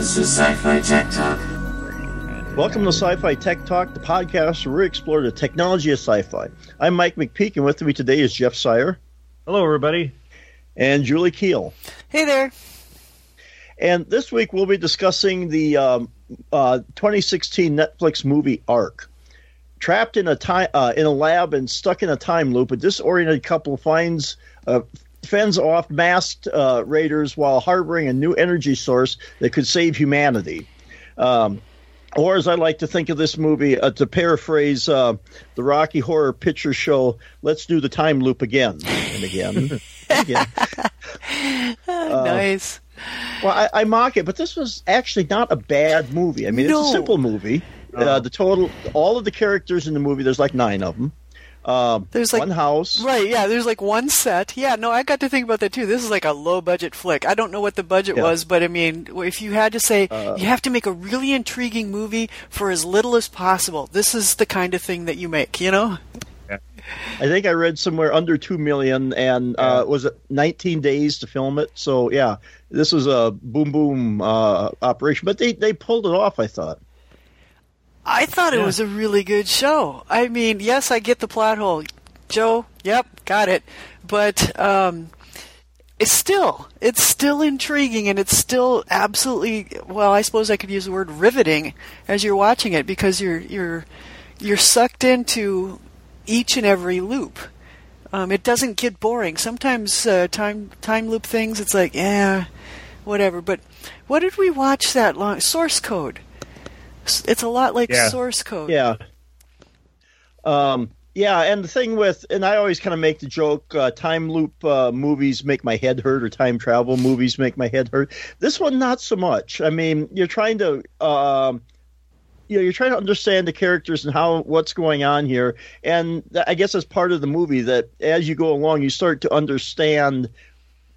This is Sci-Fi Tech Talk. Welcome to Sci-Fi Tech Talk, the podcast where we explore the technology of sci-fi. I'm Mike McPeak, and with me today is Jeff Sire. Hello, everybody. And Julie Keel. Hey there. And this week we'll be discussing the um, uh, 2016 Netflix movie ARQ. Trapped in a time uh, in a lab and stuck in a time loop, a disoriented couple finds uh, fends off masked uh, raiders while harboring a new energy source that could save humanity. Um, or, as I like to think of this movie, uh, to paraphrase uh, the Rocky Horror Picture Show, let's do the time loop again and again. and again. Uh, nice. Well, I, I, mock it, but this was actually not a bad movie. I mean, no. it's a simple movie. Uh, the total, all of the characters in the movie, there's like nine of them. Um, there's like one house, right? Yeah, there's like one set. Yeah, no, I got to think about that too. This is like a low budget flick. I don't know what the budget yeah. was, but I mean, if you had to say uh, you have to make a really intriguing movie for as little as possible, this is the kind of thing that you make. You know. I think I read somewhere under two million, and uh, was it 19 days to film it? So yeah, this was a boom boom uh, operation, but they they pulled it off. I thought. I thought yeah. it was a really good show. I mean, yes, I get the plot hole. Joe, yep, got it. But um, it's still it's still intriguing and it's still absolutely well, I suppose I could use the word riveting as you're watching it because you're you're you're sucked into each and every loop. Um, it doesn't get boring. Sometimes uh, time time loop things, it's like, yeah, whatever. But what did we watch that long? Source code. It's a lot like yeah. source code. Yeah. Um, yeah, and the thing with, and I always kind of make the joke, uh, time loop uh, movies make my head hurt, or time travel movies make my head hurt. This one, not so much. I mean, you're trying to, uh, you know, you're trying to understand the characters and how what's going on here, and I guess as part of the movie that as you go along, you start to understand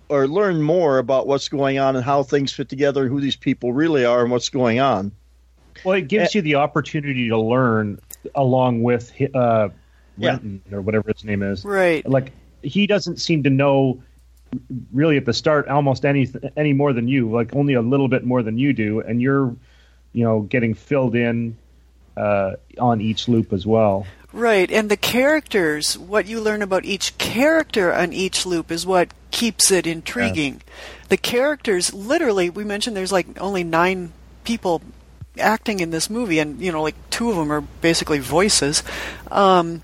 or learn more about what's going on and how things fit together and who these people really are and what's going on. Well, it gives uh, you the opportunity to learn along with uh, Renton yeah. or whatever his name is. Right. Like he doesn't seem to know really at the start almost any any more than you, like only a little bit more than you do, and you're, you know, getting filled in uh, on each loop as well. Right, and the characters, what you learn about each character on each loop is what keeps it intriguing. Yeah. The characters, literally, we mentioned there's like only nine people acting in this movie, and you know, like two of them are basically voices. Um,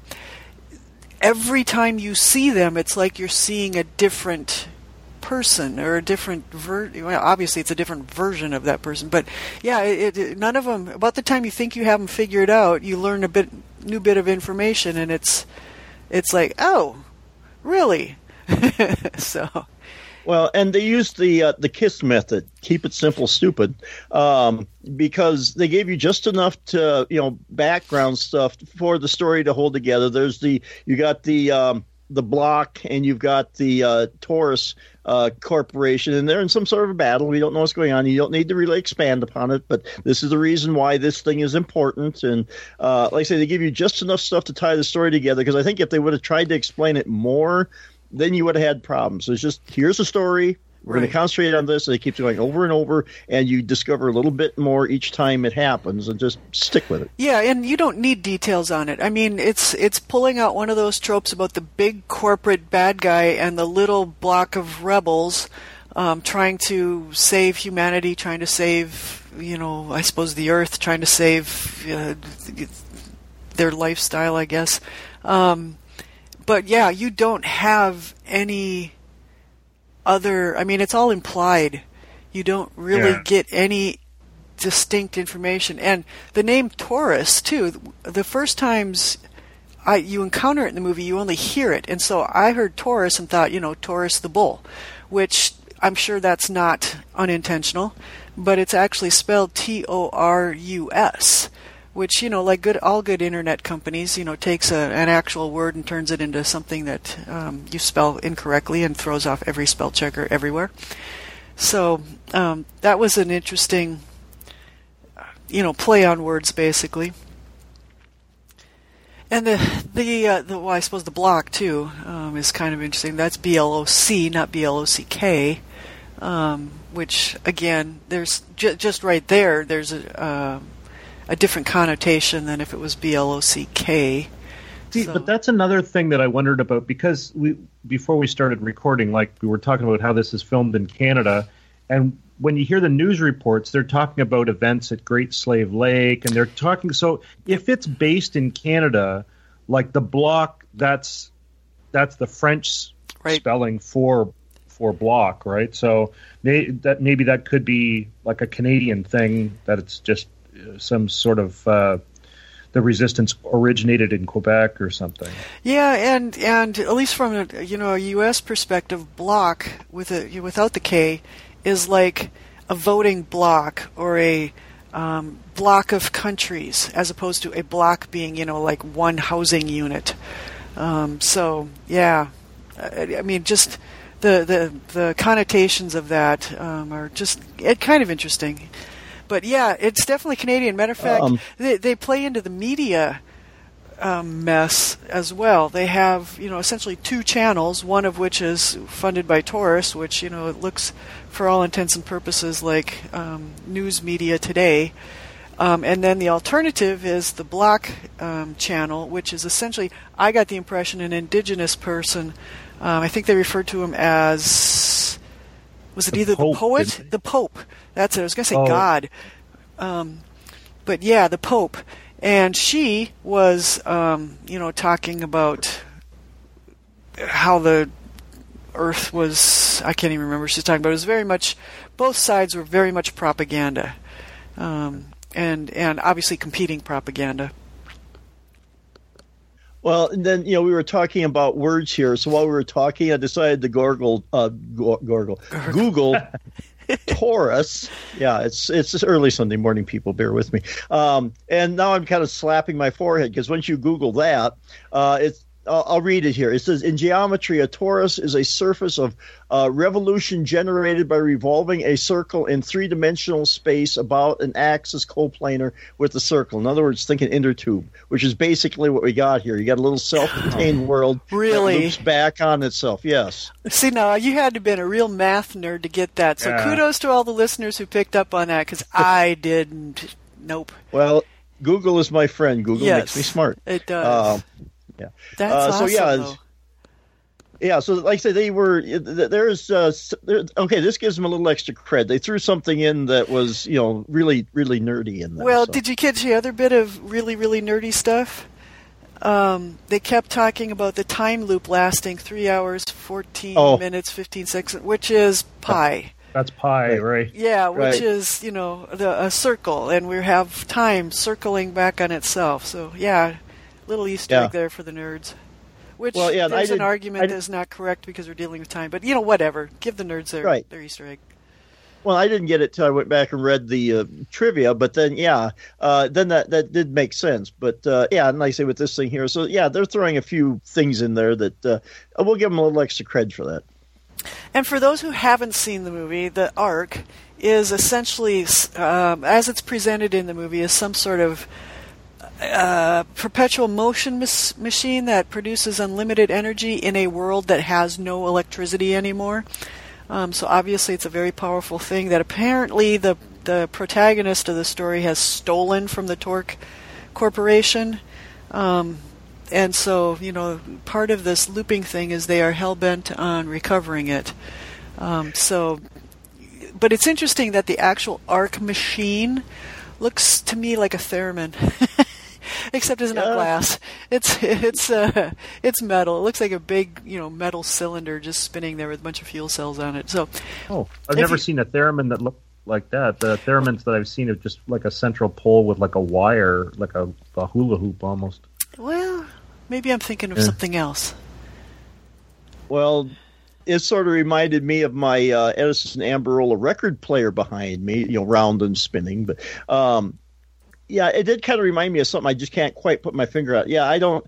every time you see them, it's like you're seeing a different person or a different ver- well, obviously it's a different version of that person but yeah it, it, none of them about the time you think you have them figured out you learn a bit new bit of information and it's it's like oh really so well, and they used the uh, the KISS method, keep it simple, stupid, um, because they gave you just enough to you know background stuff for the story to hold together. There's the you got the um, the bloc and you've got the uh, Torus uh, Corporation, and they're in some sort of a battle. We don't know what's going on. You don't need to really expand upon it, but this is the reason why this thing is important. And uh, like I say, they give you just enough stuff to tie the story together. Because I think if they would have tried to explain it more, then you would have had problems. It's just here's a story. We're right. going to concentrate on this. And it keeps going over and over, and you discover a little bit more each time it happens, and just stick with it. Yeah, and you don't need details on it. I mean, it's it's pulling out one of those tropes about the big corporate bad guy and the little block of rebels um, trying to save humanity, trying to save, you know, I suppose the Earth, trying to save uh, their lifestyle, I guess. Um, but yeah, you don't have any other. I mean, it's all implied. You don't really yeah. get any distinct information. And the name Torus too. The first times I, you encounter it in the movie, you only hear it. And so I heard Taurus and thought, you know, Taurus the bull, which I'm sure that's not unintentional, but it's actually spelled T O R U S which you know, like good all good internet companies, you know, takes a, an actual word and turns it into something that um, you spell incorrectly and throws off every spell checker everywhere. So um, that was an interesting, you know, play on words basically. And the the uh, the well, I suppose the bloc too um, is kind of interesting. That's B L O C, not B L O C K. um, which again, there's j- just right there. There's a uh, a different connotation than if it was B L O C K. See, so. but that's another thing that I wondered about because we before we started recording, like we were talking about how this is filmed in Canada, and when you hear the news reports, they're talking about events at Great Slave Lake, and they're talking. So if it's based in Canada, like the bloc, that's that's the French right. spelling for for block, right? So may, that maybe that could be like a Canadian thing that it's just some sort of uh, the resistance originated in Quebec or something. Yeah, and and at least from a you know a U.S. perspective, bloc with a without the K is like a voting bloc or a um, bloc of countries, as opposed to a block being you know like one housing unit. Um, so yeah, I, I, mean just the the the connotations of that um, are just it kind of interesting. But yeah, it's definitely Canadian. Matter of fact, um, they they play into the media um, mess as well. They have you know essentially two channels, one of which is funded by Torus, which you know it looks for all intents and purposes like um, news media today. Um, and then the alternative is the Bloc um, channel, which is essentially, I got the impression, an indigenous person. Um, I think they referred to him as, was it the either Pope, the poet? The Pope. That's it. I was going to say oh. God. Um, but yeah, the Pope. And she was, um, you know, talking about how the Earth was. I can't even remember what she's talking about. It was very much. Both sides were very much propaganda, um, and and obviously competing propaganda. Well, and then you know we were talking about words here. So while we were talking, I decided to gorgle, uh, gorgle, Google Torus. Yeah, it's it's early Sunday morning. People, bear with me. Um, and now I'm kind of slapping my forehead because once you Google that, uh, it's I'll, I'll, read it here. It says in geometry, a torus is a surface of uh, revolution generated by revolving a circle in three-dimensional space about an axis coplanar with the circle. In other words, think an inner tube, which is basically what we got here. You got a little self-contained world really that loops back on itself. Yes. See, now you had to have been a real math nerd to get that. So yeah. kudos to all the listeners who picked up on that because I didn't. Nope. Well. Google is my friend. Google yes, makes me smart. It does. Uh, yeah. That's uh, awesome, so yeah. Though. Yeah, so like I said, they were there's uh, there, okay. This gives them a little extra cred. They threw something in that was you know really really nerdy in there. Well, so. did you catch the other bit of really really nerdy stuff? Um, they kept talking about the time loop lasting three hours, fourteen oh. minutes, fifteen seconds, which is pi. That's pi, right? right? Yeah, which right. is you know the, a circle, and we have time circling back on itself. So yeah, Little Easter yeah. egg there for the nerds. Which well, yeah, there's an argument that's not correct because we're dealing with time, but you know, whatever. Give the nerds their right. their Easter egg. Well, I didn't get it till I went back and read the uh, trivia, but then yeah, uh, then that that did make sense. But uh, yeah, and like I say with this thing here, so yeah, they're throwing a few things in there that uh, we'll give them a little extra cred for that. And for those who haven't seen the movie, the arc is essentially, um, as it's presented in the movie, is some sort of a perpetual motion mis- machine that produces unlimited energy in a world that has no electricity anymore. Um, so obviously, it's a very powerful thing that apparently the the protagonist of the story has stolen from the Torque Corporation. Um, and so, you know, part of this looping thing is they are hell bent on recovering it. Um, so, but it's interesting that the actual arc machine looks to me like a theremin. except it's not yeah. glass. It's it's uh, it's metal. It looks like a big you know metal cylinder just spinning there with a bunch of fuel cells on it. So, oh, I've never you, seen a theremin that looked like that. The theremins that I've seen are just like a central pole with like a wire, like a, a hula hoop almost. Well, maybe I'm thinking of yeah. something else. Well, it sort of reminded me of my uh, Edison Amberola record player behind me, you know, round and spinning. But um, yeah, it did kind of remind me of something I just can't quite put my finger out. Yeah, I don't.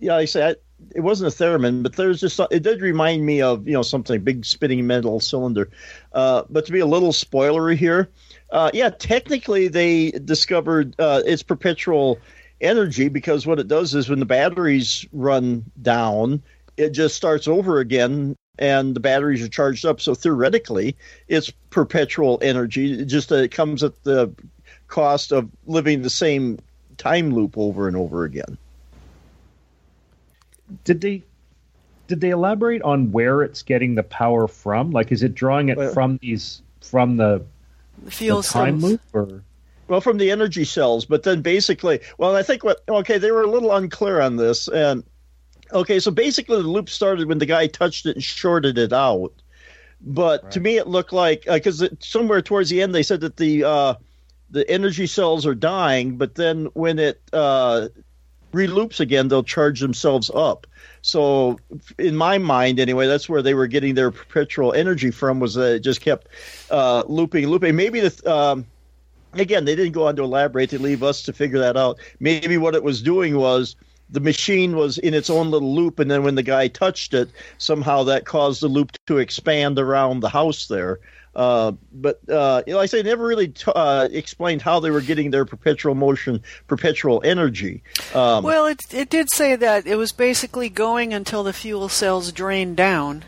Yeah, I say I, it wasn't a theremin, but there's just it did remind me of you know something big spinning metal cylinder. Uh, but to be a little spoilery here, uh, yeah, technically they discovered uh, its perpetual energy because what it does is when the batteries run down, it just starts over again and the batteries are charged up. So theoretically, it's perpetual energy. It just uh, it comes at the cost of living the same time loop over and over again. Did they did they elaborate on where it's getting the power from? Like, is it drawing it Well- from these from the, The the time cells. loop or? Well, from the energy cells, but then basically, well, I think what okay, they were a little unclear on this, and okay, so basically the loop started when the guy touched it and shorted it out. But to me, it looked like because somewhere towards the end they said that the uh, the energy cells are dying, but then when it uh, reloops again, they'll charge themselves up. So, in my mind, anyway, that's where they were getting their perpetual energy from. Was that it just kept uh, looping, looping? Maybe the um, again, they didn't go on to elaborate. They leave us to figure that out. Maybe what it was doing was the machine was in its own little loop, and then when the guy touched it, somehow that caused the loop to expand around the house there. Uh, but uh, you know, like I say, never really t- uh, explained how they were getting their perpetual motion, perpetual energy. Um, Well, it it did say that it was basically going until the fuel cells drained down,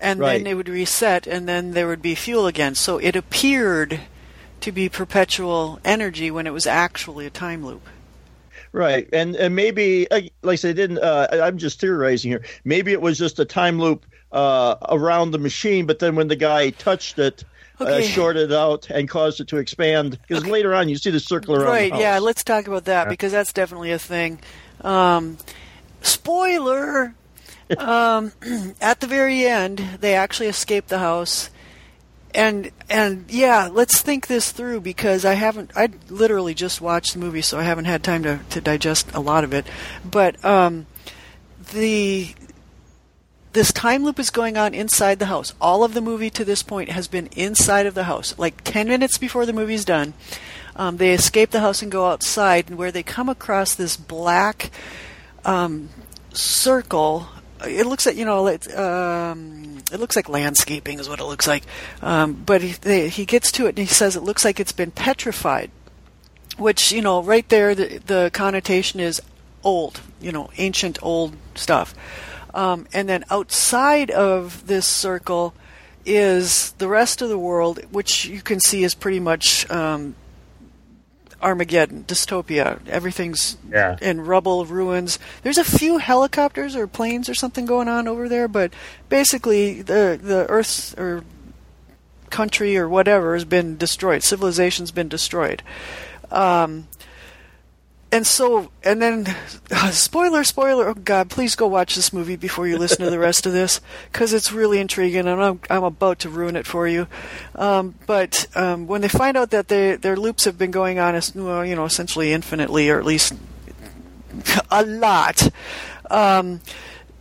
and Right. then it would reset, and then there would be fuel again. So it appeared to be perpetual energy when it was actually a time loop. Right, and and maybe uh, like I said, didn't. Uh, I'm just theorizing here. Maybe it was just a time loop uh, around the machine, but then when the guy touched it, uh, shorted out and caused it to expand. Because later on, you see the circle around. Right, the yeah, let's talk about that Yeah. because that's definitely a thing. Um, spoiler! um, at the very end, they actually escape the house. And and yeah, let's think this through because I haven't I literally just watched the movie so I haven't had time to, to digest a lot of it. But um, the this time loop is going on inside the house. All of the movie to this point has been inside of the house. Like 10 minutes before the movie's done, um, they escape the house and go outside, and where they come across this black um, circle. It looks like you know, it, um, it looks like landscaping is what it looks like. Um, but he, they, he gets to it and he says it looks like it's been petrified which you know right there the, the connotation is old you know ancient old stuff um, and then outside of this circle is the rest of the world which you can see is pretty much um, armageddon dystopia. Everything's Yeah. in rubble ruins. There's a few helicopters or planes or something going on over there but basically the the earth's or country or whatever has been destroyed. Civilization's been destroyed. Um, and so, and then, spoiler, spoiler. Oh God, please go watch this movie before you listen to the rest of this because it's really intriguing, and I'm I'm about to ruin it for you. Um, but um, when they find out that they, their loops have been going on, as- well, you know, essentially infinitely, or at least a lot, um,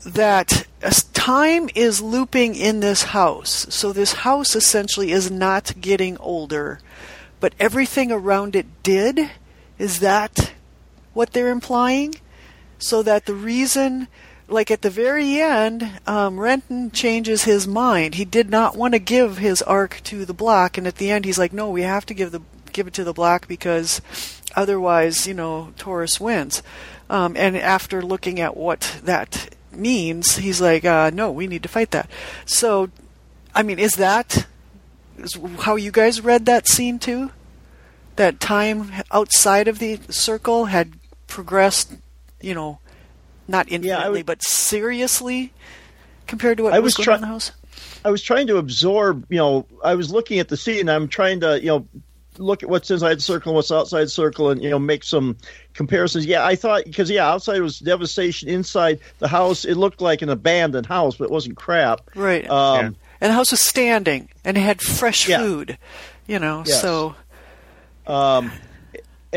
that time is looping in this house. So this house essentially is not getting older, but everything around it did. Is that what they're implying? So that the reason, like at the very end, um, Renton changes his mind. He did not want to give his arc to the bloc, and at the end, he's like, "No, we have to give the give it to the bloc because otherwise, you know, Torus wins." Um, and after looking at what that means, he's like, uh, "No, we need to fight that." So, I mean, is that is how you guys read that scene too? That time outside of the circle had progressed, you know, not infinitely, would- but seriously compared to what I was, was going on in the house. I was trying to absorb. You know, I was looking at the scene. and I'm trying to, you know, look at what's inside the circle and what's outside the circle, and you know, make some comparisons. Yeah, I thought because yeah, outside was devastation. Inside the house, it looked like an abandoned house, but it wasn't crap. Right. Um, Yeah. and the house was standing and it had fresh Yeah. food, you know, Yes. so Um,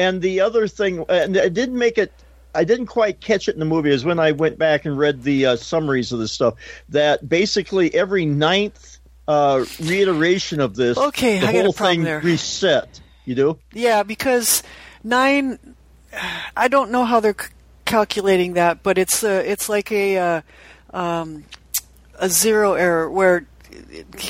and the other thing, and I didn't make it. I didn't quite catch it in the movie. Is when I went back and read the uh, summaries of this stuff. That basically every ninth uh, reiteration of this, Okay, the I a whole thing there. reset. You do? Yeah, because nine. I don't know how they're c- calculating that, but it's uh, it's like a uh, um, a zero error where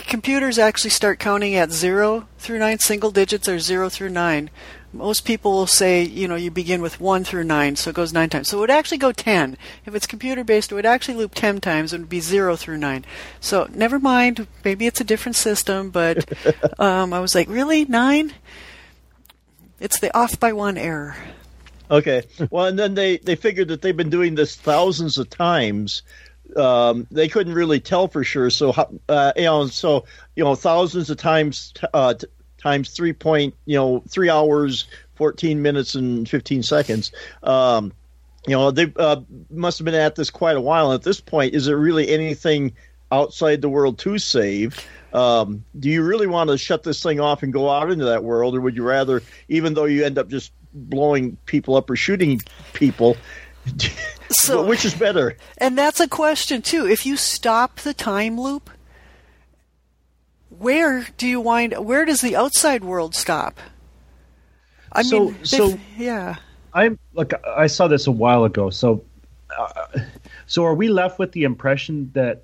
computers actually start counting at zero through nine. Single digits are zero through nine. Most people will say, you know, you begin with 1 through 9, so it goes 9 times. So it would actually go 10. If it's computer based, it would actually loop 10 times and it would be 0 through 9. So never mind, maybe it's a different system, but um, I was like, really? 9? It's the off by 1 error. Okay. Well, and then they, they figured that they've been doing this thousands of times. Um, they couldn't really tell for sure. So, uh, you know, so you know, thousands of times uh, times three point, you know, three hours, fourteen minutes, and fifteen seconds. Um, you know, they uh, must have been at this quite a while. At this point, is there really anything outside the world to save? Um, do you really want to shut this thing off and go out into that world, or would you rather, even though you end up just blowing people up or shooting people. So, which is better? And that's a question too. If you stop the time loop, where do you wind? Where does the outside world stop? I so, mean, so yeah. I'm like I saw this a while ago. So, uh, so are we left with the impression that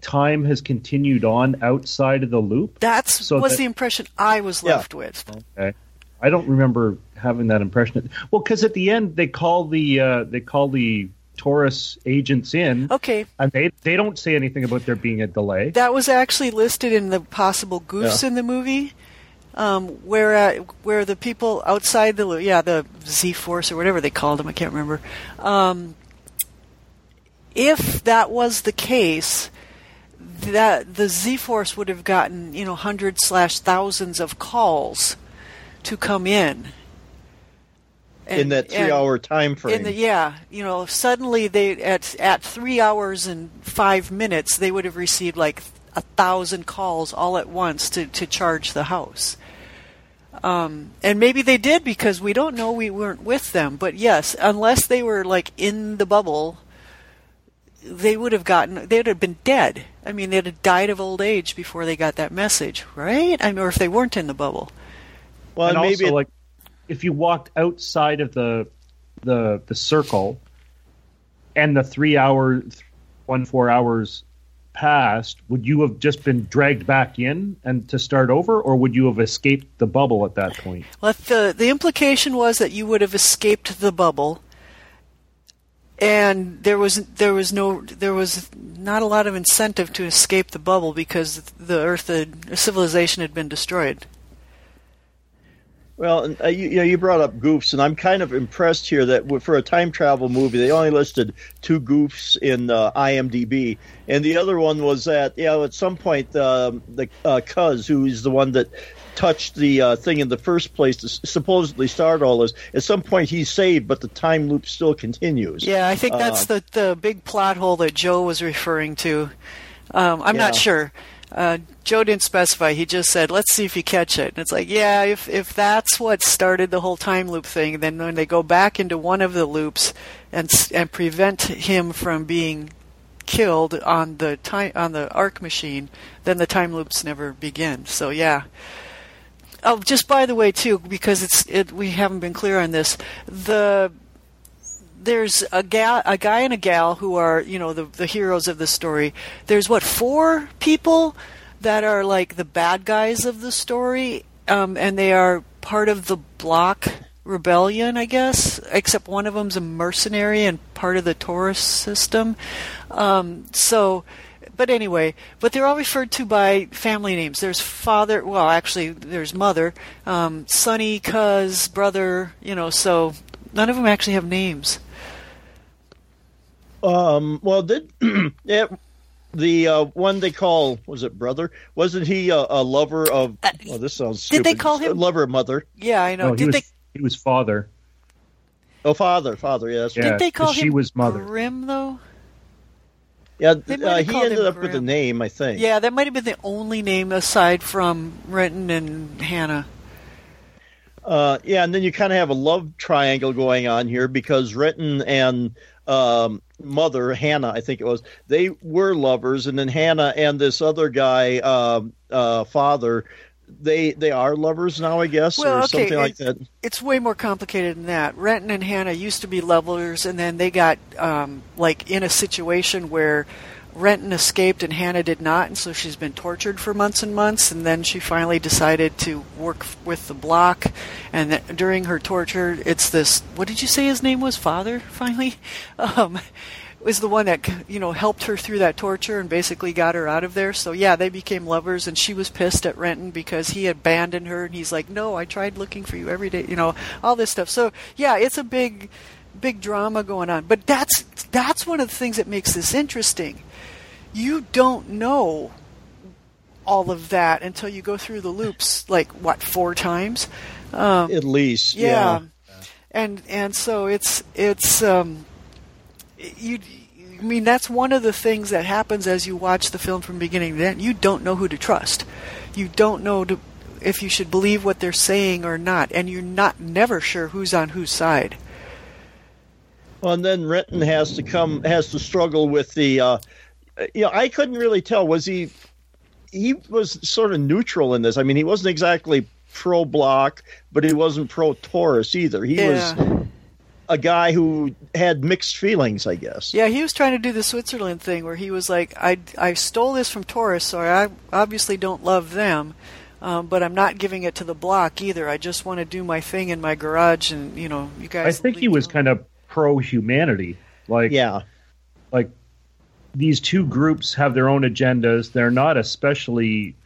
time has continued on outside of the loop? That's so was that, the impression I was left yeah. with. Okay. I don't remember having that impression. Well, because at the end they call the uh, they call the Torus agents in. Okay. And they they don't say anything about there being a delay. That was actually listed in the possible goofs yeah. in the movie. Um, where uh, where the people outside the yeah the Z Force or whatever they called them I can't remember. Um, if that was the case, that the Z Force would have gotten you know hundreds slash thousands of calls to come in. And, in that three-hour time frame. The, yeah, you know, suddenly they at at three hours and five minutes they would have received like a thousand calls all at once to to charge the house. Um, and maybe they did because we don't know we weren't with them. But yes, unless they were like in the bubble, they would have gotten they would have been dead. I mean, they'd have died of old age before they got that message, right? I mean, or if they weren't in the bubble. Well, and maybe also, like if you walked outside of the the the circle, and the three hour, one four hours passed, would you have just been dragged back in and to start over, or would you have escaped the bubble at that point? Well, the the implication was that you would have escaped the bubble, and there was there was no there was not a lot of incentive to escape the bubble because the Earth, the civilization, had been destroyed. Well, uh, you, you, know, you brought up goofs, and I'm kind of impressed here that for a time travel movie, they only listed two goofs in uh, IMDb, and the other one was that you know at some point uh, the uh, Cuz, who is the one that touched the uh, thing in the first place to supposedly start all this. At some point, he's saved, but the time loop still continues. Yeah, I think that's uh, the the big plot hole that Joe was referring to. Um, I'm yeah. not sure. Uh, Joe didn't specify. He just said, "Let's see if you catch it." And it's like, yeah, if if that's what started the whole time loop thing, then when they go back into one of the loops and and prevent him from being killed on the time on the arc machine, then the time loops never begin. So yeah. Oh, just by the way, too, because it's it, we haven't been clear on this. The there's a gal, a guy and a gal who are, you know, the the heroes of the story. There's what four people that are like the bad guys of the story, um, and they are part of the Bloc rebellion, I guess. Except one of them's a mercenary and part of the Torus system. Um, so, but anyway, but they're all referred to by family names. There's father, well, actually, there's mother, um, Sonny, cuz, brother, you know, so none of them actually have names. Um, well, did yeah, the uh, one they call was it brother? Wasn't he a, a lover of? Uh, well, this sounds stupid. Did they call him lover mother? Yeah, I know. No, did he they? Was, he was father. Oh, father, father. Yes. Yeah, did they call him? She was mother. Grim though. Yeah, uh, he ended up Grim. with a name, I think. Yeah, that might have been the only name aside from Renton and Hannah. Uh, yeah, and then you kind of have a love triangle going on here because Renton and um, mother, Hannah, I think it was, they were lovers, and then Hannah and this other guy, uh, uh, father, they they are lovers now, I guess, well, or okay. something like that. It's way more complicated than that. Renton and Hannah used to be lovers, and then they got um, like in a situation where Renton escaped and Hannah did not, and so she's been tortured for months and months. And then she finally decided to work with the block. And th- during her torture, it's this what did you say his name was? Father, finally? Um, was the one that you know helped her through that torture and basically got her out of there. So yeah, they became lovers, and she was pissed at Renton because he abandoned her, and he's like, "No, I tried looking for you every day," you know, all this stuff. So yeah, it's a big, big drama going on. But that's that's one of the things that makes this interesting you don't know all of that until you go through the loops like what four times um, at least yeah. yeah. and and so it's it's um, you I mean that's one of the things that happens as you watch the film from beginning to end you don't know who to trust you don't know to, if you should believe what they're saying or not and you're not never sure who's on whose side well, and then Renton has to come has to struggle with the uh, you know, I couldn't really tell. Was he? He was sort of neutral in this. I mean, he wasn't exactly pro bloc, but he wasn't pro Torus either. He yeah. was a guy who had mixed feelings, I guess. Yeah, he was trying to do the Switzerland thing where he was like, I, I stole this from Torus, so I obviously don't love them, um, but I'm not giving it to the bloc either. I just want to do my thing in my garage, and, you know, you guys. I think he was kind of pro humanity. Like, yeah. Like, these two groups have their own agendas. They're not especially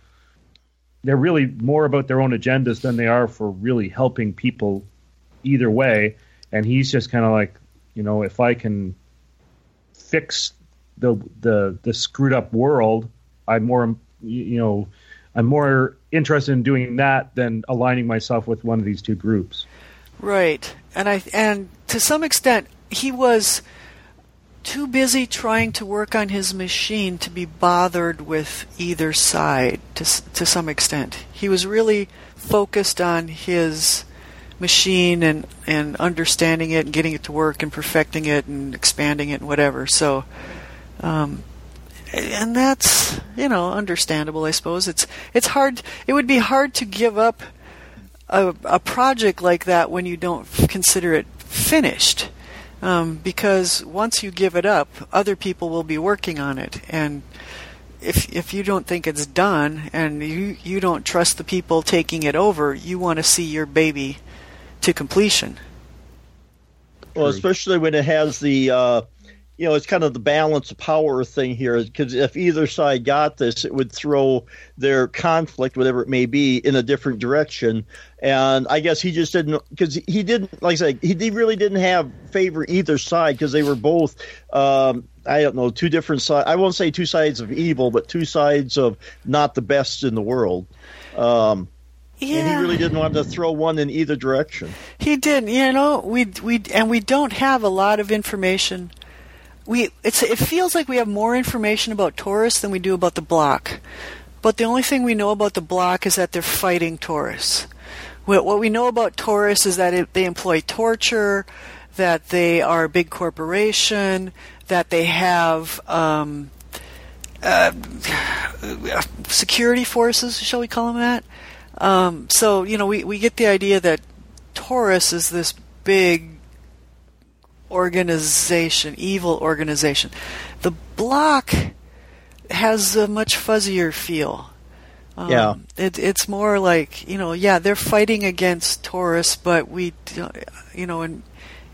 they're really more about their own agendas than they are for really helping people either way. And he's just kind of like, you know, if I can fix the the the screwed up world, I'm more you know, I'm more interested in doing that than aligning myself with one of these two groups. Right. And I and to some extent he was too busy trying to work on his machine to be bothered with either side to, to some extent. He was really focused on his machine and, and understanding it and getting it to work and perfecting it and expanding it and whatever. So, um, and that's you know understandable, I suppose. It's it's hard. It would be hard to give up a, a project like that when you don't consider it finished um, because once you give it up, other people will be working on it, and if if you don't think it's done and you you don't trust the people taking it over, you want to see your baby to completion. Well, especially when it has the uh, you know, it's kind of the balance of power thing here. Because if either side got this, it would throw their conflict, whatever it may be, in a different direction. And I guess he just didn't, because he didn't, like I said, he really didn't have favor either side because they were both, um, I don't know, two different sides. I won't say two sides of evil, but two sides of not the best in the world. Um, yeah. And he really didn't want to throw one in either direction. He didn't, You know, we we and we don't have a lot of information we it's it feels like we have more information about Torus than we do about the bloc. But the only thing we know about the bloc is that they're fighting Torus. What we know about Torus is that it, they employ torture, that they are a big corporation, that they have um, uh, security forces, shall we call them that? Um, so, you know, we, we get the idea that Torus is this big organization, evil organization. The bloc has a much fuzzier feel. Um, yeah, it, it's more like you know, yeah, they're fighting against Torus, but we, you know, and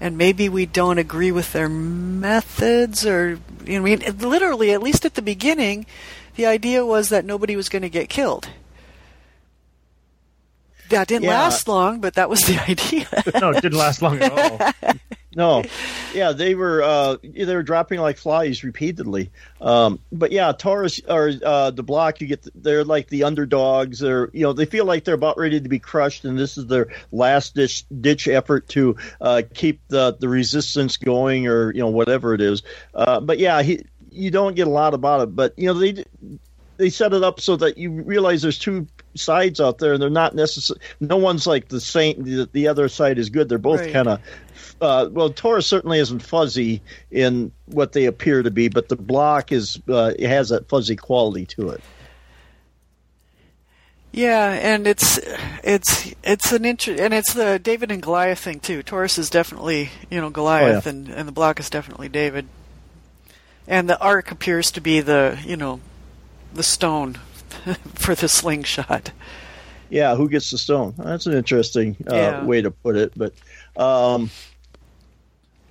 and maybe we don't agree with their methods, or you know, I mean, literally, at least at the beginning, the idea was that nobody was going to get killed. That didn't yeah. last long, but that was the idea. no, it didn't last long at all. no, yeah, they were uh, they were dropping like flies repeatedly. Um, but yeah, Torus or uh, the bloc, you get the, they're like the underdogs. They're you know they feel like they're about ready to be crushed, and this is their last ditch ditch effort to uh, keep the the resistance going, or you know whatever it is. Uh, but yeah, he, you don't get a lot about it. But you know they they set it up so that you realize there's two sides out there, and they're not necessarily. No one's like the same. The, the other side is good. They're both right. kind of. Uh, well, Torus certainly isn't fuzzy in what they appear to be, but the bloc is uh, it has that fuzzy quality to it. Yeah, and it's it's it's an inter- and it's the David and Goliath thing too. Torus is definitely you know Goliath, oh, yeah. and and the bloc is definitely David. and the arc appears to be the you know the stone for the slingshot. Yeah, who gets the stone? That's an interesting uh, Yeah. way to put it. But um,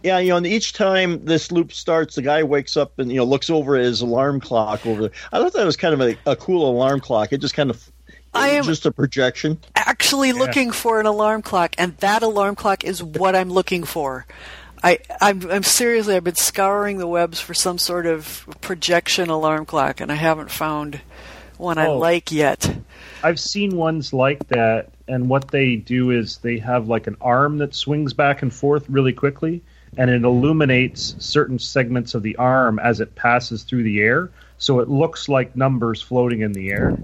yeah, you know, and each time this loop starts, the guy wakes up and you know looks over at his alarm clock over there. I thought that was kind of a, a cool alarm clock. It just kind of I am- just a projection. Actually, looking for an alarm clock, and that alarm clock is what I'm looking for. I, I'm, I'm seriously, I've been scouring the webs for some sort of projection alarm clock, and I haven't found one I Oh. like yet. I've seen ones like that, and what they do is they have like an arm that swings back and forth really quickly, and it illuminates certain segments of the arm as it passes through the air, so it looks like numbers floating in the air.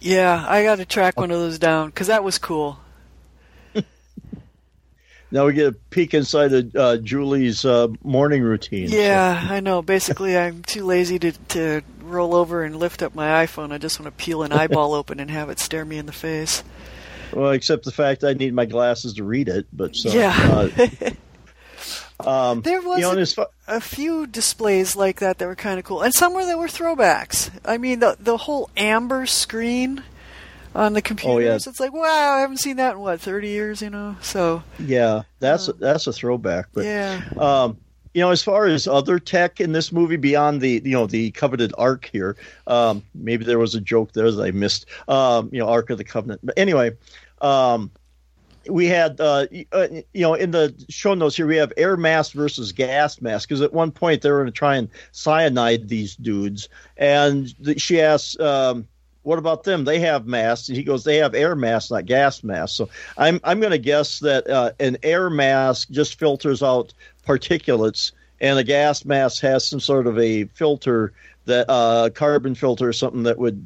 Yeah, I got to track one of those down because that was cool. Now we get a peek inside of uh, Julie's uh, morning routine. Yeah, I know. Basically, I'm too lazy to, to roll over and lift up my iPhone. I just want to peel an eyeball open and have it stare me in the face. Well, except the fact I need my glasses to read it. But so, Yeah. uh, um, There was you know, a- far, a few displays like that that were kind of cool, and some were that were throwbacks. I mean, the the whole amber screen on the computers. It's like, wow, I haven't seen that in what thirty years, you know. So yeah, that's that's a throwback. But yeah, Um, you know, as far as other tech in this movie beyond the you know the coveted Ark here, um, maybe there was a joke there that I missed. Um, you know, Ark of the Covenant. But anyway, um, we had uh, uh, you know in the show notes here we have air mask versus gas mask because at one point they were going to try and cyanide these dudes, and the, she asks. Um, what about them? They have masks. And he goes, they have air masks, not gas masks. So I'm I'm going to guess that uh, an air mask just filters out particulates, and a gas mask has some sort of a filter that uh, carbon filter or something that would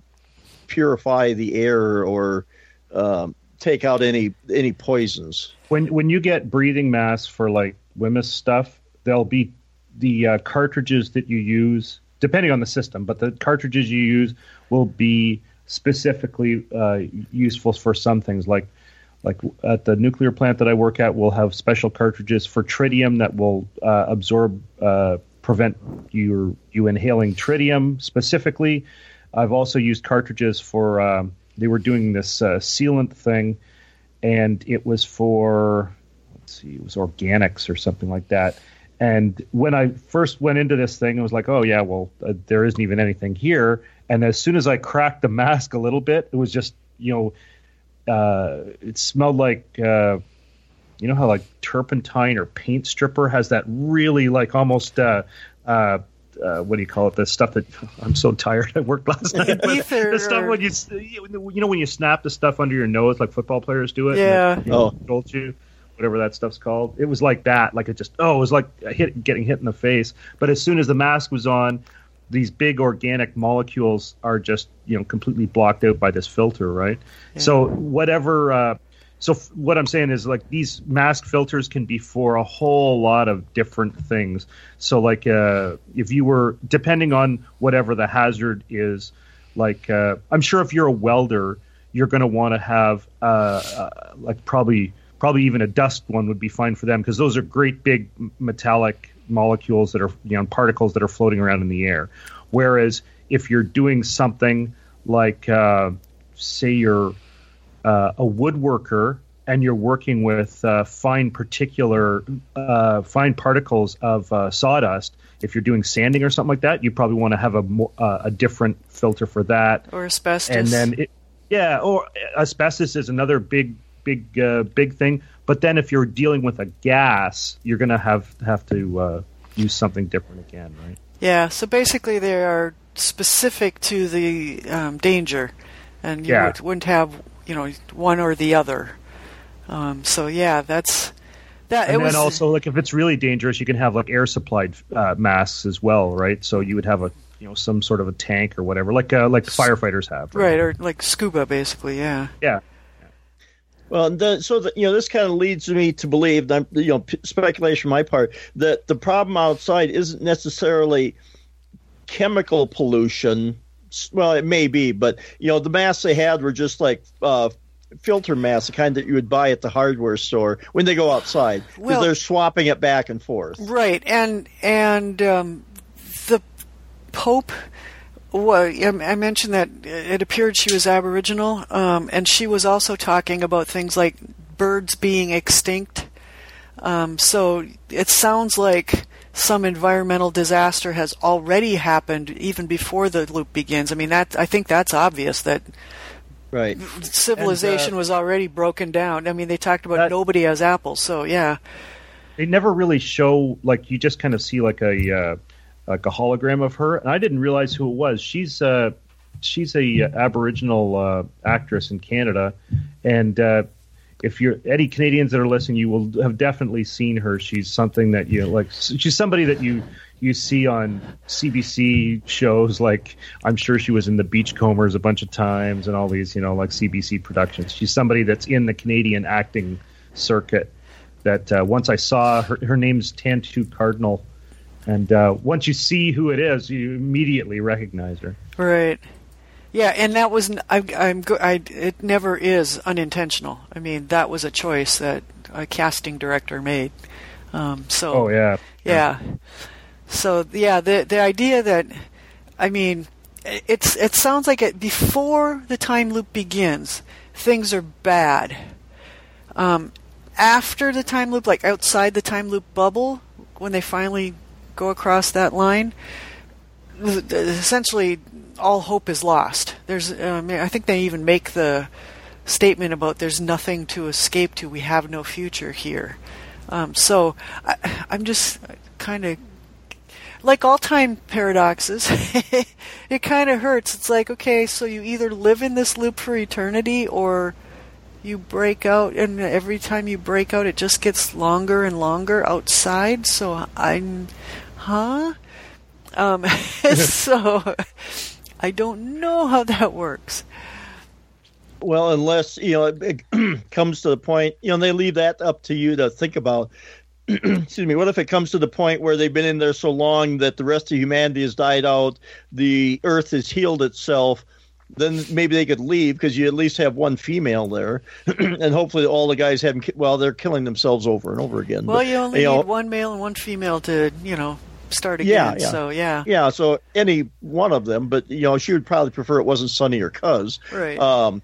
purify the air or um, take out any any poisons. When when you get breathing masks for like WHMIS stuff, there'll be the uh, cartridges that you use, depending on the system, but the cartridges you use will be specifically uh, useful for some things. Like like at the nuclear plant that I work at, we'll have special cartridges for tritium that will uh, absorb uh, prevent you you inhaling tritium specifically. I've also used cartridges for um, they were doing this uh, sealant thing, and it was for let's see, it was organics or something like that. And when I first went into this thing, I was like, oh yeah, well uh, there isn't even anything here. And as soon as I cracked the mask a little bit, it was just you know uh, it smelled like uh, you know how like turpentine or paint stripper has that really like almost uh, uh, uh, what do you call it? The stuff that I'm so tired. I worked last night. but the stuff when you you know when you snap the stuff under your nose like football players do it. Yeah. and you know, Oh. jolts you. Whatever that stuff's called, it was like that. Like it just, oh, it was like hit, getting hit in the face. But as soon as the mask was on, these big organic molecules are just you know completely blocked out by this filter, right? So whatever. Uh, so f- what I'm saying is like these mask filters can be for a whole lot of different things. So like uh, if you were depending on whatever the hazard is, like uh, I'm sure if you're a welder, you're going to want to have uh, uh, like probably probably even a dust one would be fine for them because those are great big metallic molecules that are you know particles that are floating around in the air. Whereas if you're doing something like uh, say you're uh, a woodworker and you're working with uh, fine particular uh, fine particles of uh, sawdust if you're doing sanding or something like that you probably want to have a mo- uh, a different filter for that or asbestos. and then it, yeah or asbestos is another big big uh, big thing but then if you're dealing with a gas you're going to have have to uh, use something different again right Yeah, so basically they are specific to the um, danger, and you Yeah. would, wouldn't have you know one or the other. Um, so yeah, that's that. and it then was also like if it's really dangerous you can have like air supplied uh, masks as well right so you would have a you know some sort of a tank or whatever like uh, like firefighters have right or like scuba, basically. Yeah. yeah Well, then, so that you know, this kind of leads me to believe that you know, p- speculation on my part that the problem outside isn't necessarily chemical pollution. Well, it may be, but you know, the masks they had were just like uh, filter masks, the kind that you would buy at the hardware store when they go outside, because Well- they're swapping it back and forth. Right, and and um, the Pope. Well, I mentioned that it appeared she was Aboriginal, um, and she was also talking about things like birds being extinct. Um, so it sounds like some environmental disaster has already happened even before the loop begins. I mean, that I think that's obvious that right civilization And, uh, was already broken down. I mean, they talked about That- nobody has apples, so yeah. they never really show like you just kind of see like a uh, like a hologram of her and i didn't realize who it was. She's uh she's a uh, aboriginal uh, actress in canada and uh if you're any canadians that are listening you will have definitely seen her. She's something that you like she's somebody that you you see on cbc shows like i'm sure she was in the beachcombers a bunch of times and all these you know like cbc productions. She's somebody that's in the canadian acting circuit that uh, once I saw her, her name's Tantoo Cardinal, and uh, once you see who it is, you immediately recognize her. Right. Yeah, and that was I'm. go- I it never is unintentional. I mean, that was a choice that a casting director made. Um, so Oh yeah, yeah. So yeah, the the idea that I mean, it's it sounds like it before the time loop begins, things are bad. Um, after the time loop, like outside the time loop bubble, when they finally go across that line, essentially all hope is lost. There's, um, I think they even make the statement about there's nothing to escape to. We have no future here. Um, so I, I'm just kind of like all time paradoxes. it kind of hurts. It's like okay, so you either live in this loop for eternity or you break out, and every time you break out, it just gets longer and longer outside. So I'm, huh? Um, so I don't know how that works. Well, unless you know it, it comes to the point, you know, they leave that up to you to think about. Excuse me. What if it comes to the point where they've been in there so long that the rest of humanity has died out, the Earth has healed itself? Then maybe they could leave because you at least have one female there, and hopefully all the guys haven't. ki- Well, they're killing themselves over and over again. Well, but, you only know, need one male and one female to, you know, start Yeah, again. yeah. So yeah, Yeah, so any one of them, but you know, she would probably prefer it wasn't Sonny or Cuz. right. um,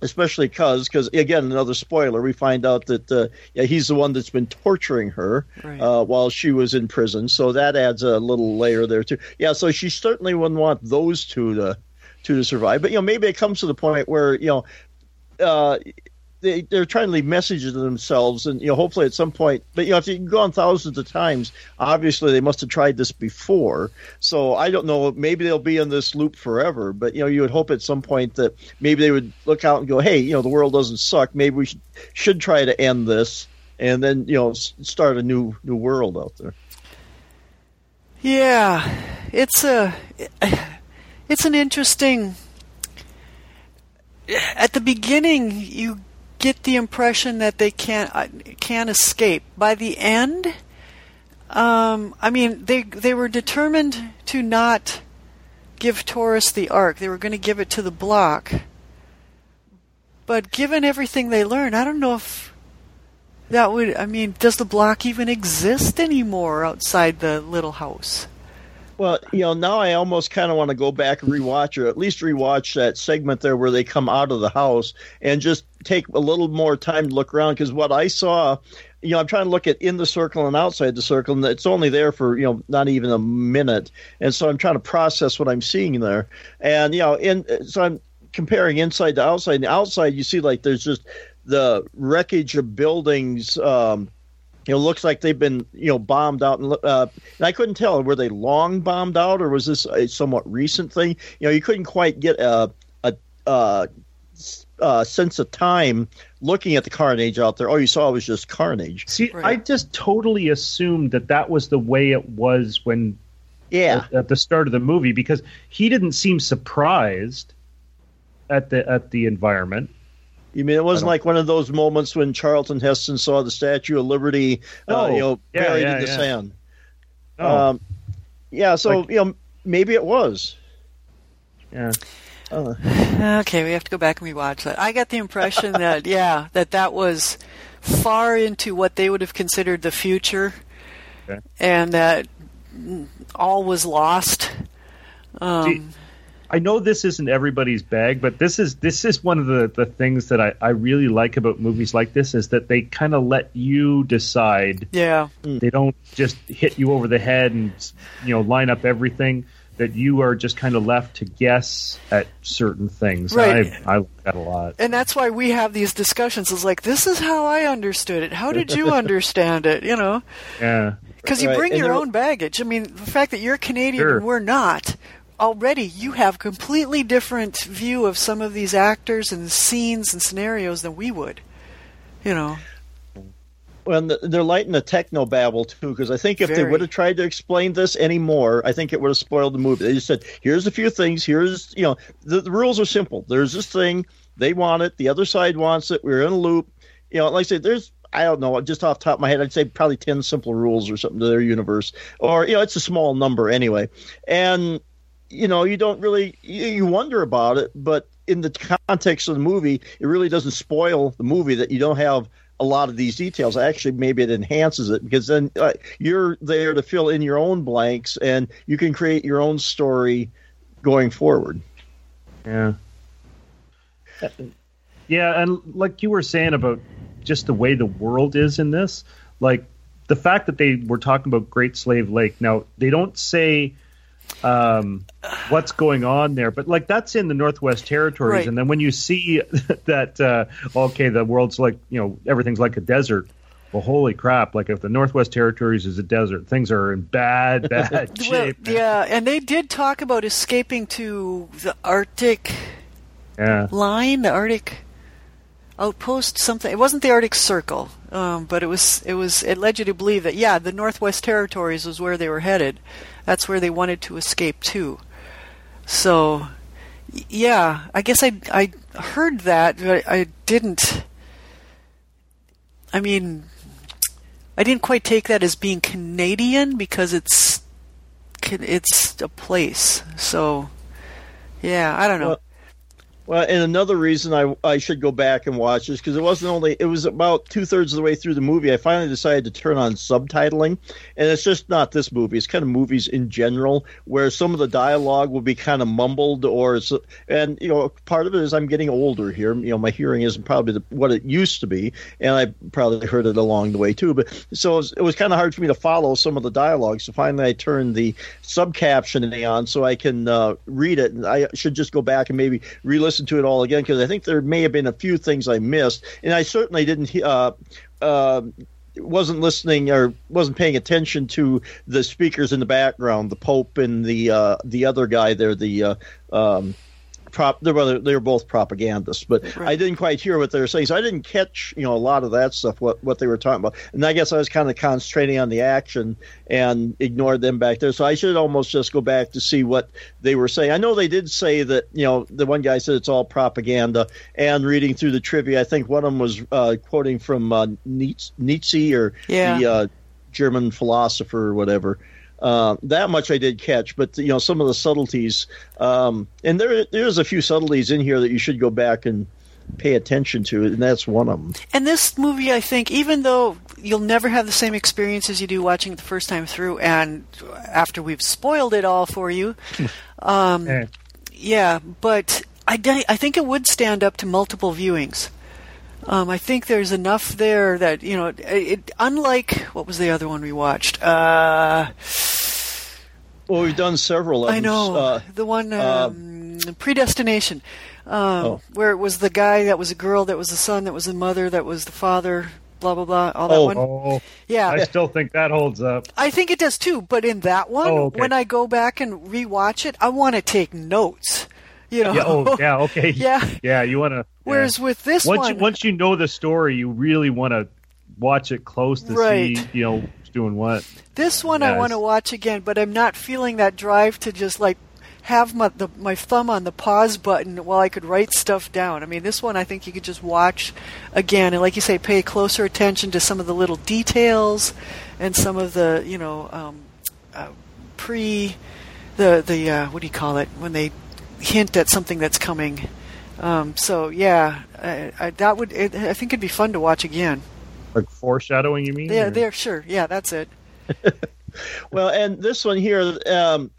especially Cuz, because again, another spoiler, we find out that uh, yeah, he's the one that's been torturing her Right. uh, while she was in prison. So that adds a little layer there too. Yeah, so she certainly wouldn't want those two to two to survive. But you know, maybe it comes to the point where you know. Uh, they, they're trying to leave messages to themselves, and you know, hopefully at some point. But you know, if you can go on thousands of times, obviously they must have tried this before. So I don't know. Maybe they'll be in this loop forever. But you know, you would hope at some point that maybe they would look out and go, "Hey, you know, the world doesn't suck. Maybe we should, should try to end this, and then you know, start a new new world out there." Yeah, it's a it's an interesting. At the beginning, you get the impression that they can't uh, can't escape. By the end, um, I mean they they were determined to not give Torus the ARQ. They were going to give it to the Bloc. But given everything they learned, I don't know if that would. I mean, does the Bloc even exist anymore outside the little house? Well, you know, now I almost kind of want to go back and rewatch, or at least rewatch that segment there where they come out of the house and just take a little more time to look around. Because what I saw, you know, I'm trying to look at in the circle and outside the circle, and it's only there for you know not even a minute, and so I'm trying to process what I'm seeing there, and you know, in so I'm comparing inside to outside. And outside, you see like there's just the wreckage of buildings. Um, you know, looks like they've been you know bombed out, and uh, and I couldn't tell were they long bombed out or was this a somewhat recent thing? You know, you couldn't quite get a a, a, a sense of time looking at the carnage out there. All you saw was just carnage. See, Right. I just totally assumed that that was the way it was when Yeah, at, at the start of the movie because he didn't seem surprised at the at the environment. You mean it wasn't like one of those moments when Charlton Heston saw the Statue of Liberty, uh, No. you know, Yeah, buried yeah, in the yeah. sand? Oh, Um, yeah, so Like- you know, maybe it was. yeah. Uh, Okay, we have to go back and rewatch that. I got the impression that yeah, that that was far into what they would have considered the future, Okay. and that all was lost. Um, See, I know this isn't everybody's bag, but this is this is one of the, the things that I, I really like about movies like this is that they kind of let you decide. yeah, hmm. They don't just hit you over the head and you know line up everything. That you are just kind of left to guess at certain things. Right. I, I like that a lot. and that's why we have these discussions. It's like this is how I understood it. How did you understand it? You know, Yeah. because you Right, bring and your own baggage. I mean, the fact that you're Canadian Sure. and we're not. Already, you have completely different view of some of these actors and scenes and scenarios than we would. You know, Well, and they're lighting the techno babble too, because I think if they would have tried to explain this anymore, I think it would have spoiled the movie. They just said, "Here's a few things. Here's you know, the, the rules are simple. There's this thing. They want it. The other side wants it. We're in a loop. You know, like I said, there's I don't know, just off the top of my head, I'd say probably ten simple rules or something to their universe, or you know, it's a small number anyway, and you know, you don't really you, you wonder about it, but in the context of the movie, it really doesn't spoil the movie that you don't have a lot of these details. Actually, maybe it enhances it because then uh, you're there to fill in your own blanks and you can create your own story going forward. Yeah. Yeah, and like you were saying about just the way the world is in this, like the fact that they were talking about Great Slave Lake. Now, they don't say um, what's going on there, but like that's in the Northwest Territories. Right. And then when you see that, uh, okay, the world's like, you know, everything's like a desert. Well, holy crap! Like if the Northwest Territories is a desert, things are in bad, bad shape. man. yeah, and they did talk about escaping to the Arctic yeah. line, the Arctic outpost, something. It wasn't the Arctic Circle, um, but it was. It was. It led you to believe that yeah, the Northwest Territories was where they were headed. That's where they wanted to escape to. So, yeah, I guess I I heard that, but I didn't. I mean, I didn't quite take that as being Canadian because it's it's a place. So, yeah, I don't know. Well, Well, and another reason I I should go back and watch this because it wasn't only it was about two thirds of the way through the movie. I finally decided to turn on subtitling, and it's just not this movie. It's kind of movies in general where some of the dialogue will be kind of mumbled or and you know part of it is I'm getting older here. You know my hearing isn't probably the, what it used to be, and I probably heard it along the way too. But so it was, it was kind of hard for me to follow some of the dialogue. So finally I turned the subcaptioning on so I can uh, read it. And I should just go back and maybe re-listen to it all again because I think there may have been a few things I missed, and I certainly didn't. Uh, uh, wasn't listening or wasn't paying attention to the speakers in the background, the Pope and the uh, the other guy there, the uh, um, prop. They were they were both propagandists, but Right. I didn't quite hear what they were saying, so I didn't catch you know a lot of that stuff what what they were talking about. And I guess I was kind of concentrating on the action and ignored them back there. So I should almost just go back to see what they were saying. I know they did say that you know the one guy said it's all propaganda, and reading through the trivia, I think one of them was uh, quoting from uh, Nietzsche, Nietzsche or Yeah. the uh, German philosopher or whatever. Uh, that much I did catch, but you know some of the subtleties, um, and there there's a few subtleties in here that you should go back and pay attention to, and that's one of them. And this movie, I think, even though you'll never have the same experience as you do watching it the first time through, and after we've spoiled it all for you, um, Eh. yeah, but I, I think it would stand up to multiple viewings. Um, I think there's enough there that you know, it, it, unlike what was the other one we watched? Uh, Well, we've done several. Of I know Uh, the one uh, um, predestination, um, Oh. where it was the guy that was a girl, that was the son, that was the mother, that was the father. Blah blah blah. All that Oh. one. Oh, Yeah, I still think that holds up. I think it does too. But in that one, Oh, okay. when I go back and rewatch it, I want to take notes. You know. Yeah. Oh, yeah. Okay. Yeah. Yeah. You want to. Whereas with this once one, you, once you know the story, you really want to watch it close to Right. see you know who's doing what. this one I want to watch again, but I'm not feeling that drive to just like have my the, my thumb on the pause button while I could write stuff down. I mean, this one I think you could just watch again and, like you say, pay closer attention to some of the little details and some of the you know um, uh, pre the the uh, what do you call it when they hint at something that's coming. Um, so yeah, I, I, that would it, I think it'd be fun to watch again. Like foreshadowing, you mean? Yeah, there, sure, yeah, that's it. well, and this one here, um,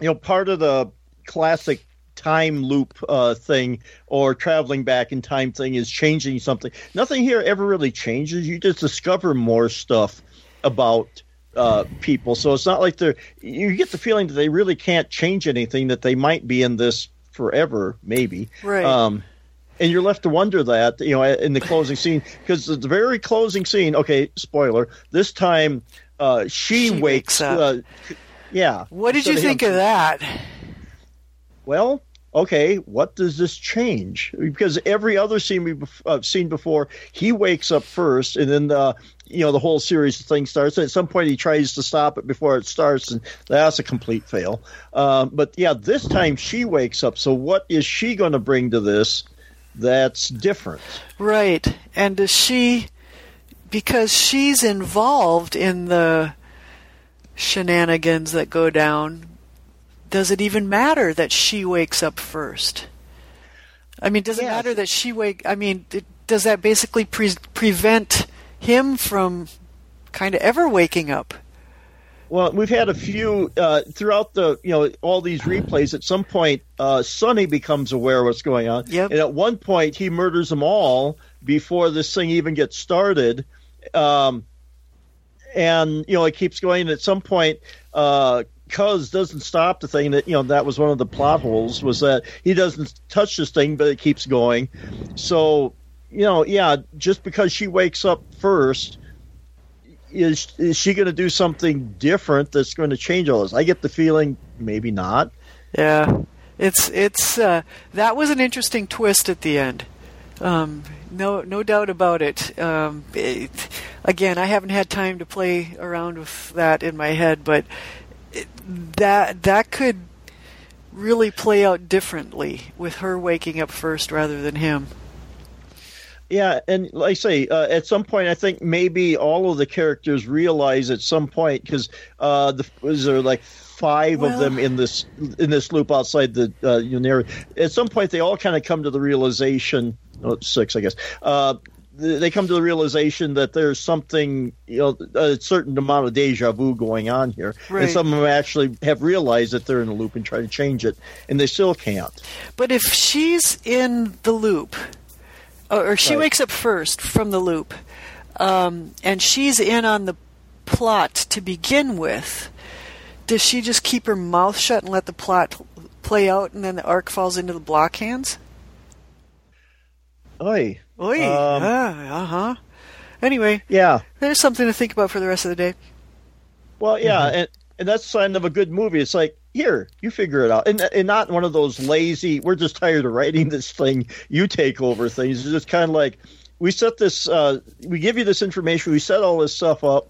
you know, part of the classic time loop uh, thing or traveling back in time thing is changing something. Nothing here ever really changes. You just discover more stuff about uh, people. So it's not like they're. You get the feeling that they really can't change anything. That they might be in this forever, maybe. Right. Um, and you're left to wonder that you know in the closing scene because the very closing scene. Okay, spoiler. This time, uh, she, She wakes. wakes up. Uh, yeah. What did you of think him- of that? well, okay, what does this change? Because every other scene we've uh, seen before, he wakes up first, and then the you know the whole series of things starts. At some point, he tries to stop it before it starts, and that's a complete fail. Um, but yeah, this time she wakes up. So what is she going to bring to this? That's different. Right. And does she, because she's involved in the shenanigans that go down, does it even matter that she wakes up first? I mean, does it matter that she wake? I mean, does that basically pre- prevent him from kind of ever waking up? Well, we've had a few uh, throughout the you know all these replays. At some point, uh, Sonny becomes aware of what's going on, Yep. and at one point he murders them all before this thing even gets started. Um, and you know it keeps going. And at some point, uh, Cuz doesn't stop the thing. That you know that was one of the plot holes was that he doesn't touch this thing, but it keeps going. So you know, yeah, just because she wakes up first is is she going to do something different that's going to change all this? I get the feeling maybe not. Yeah, it's it's uh, that was an interesting twist at the end. Um, no, no doubt about it. Um, it. Again, I haven't had time to play around with that in my head, but it, that that could really play out differently with her waking up first rather than him. Yeah, and like I say, uh, at some point, I think maybe all of the characters realize at some point because uh, the, was there like five Well- of them in this in this loop outside the uh, Unary. At some point, they all kind of come to the realization. Oh, six, I guess. Uh, they come to the realization that there's something, you know, a certain amount of deja vu going on here, Right. and some of them actually have realized that they're in a loop and try to change it, and they still can't. But if she's in the loop, or, or she Right. wakes up first from the loop, um, and she's in on the plot to begin with, does she just keep her mouth shut and let the plot play out, and then the ARQ falls into the bloc hands? Oy. Oy, Um, uh huh. Anyway, Yeah. there's something to think about for the rest of the day. Well, yeah, and and that's the sign of a good movie. It's like here, you figure it out, and and not one of those lazy. We're just tired of writing this thing. You take over things. It's just kind of like we set this. Uh, we give you this information. We set all this stuff up.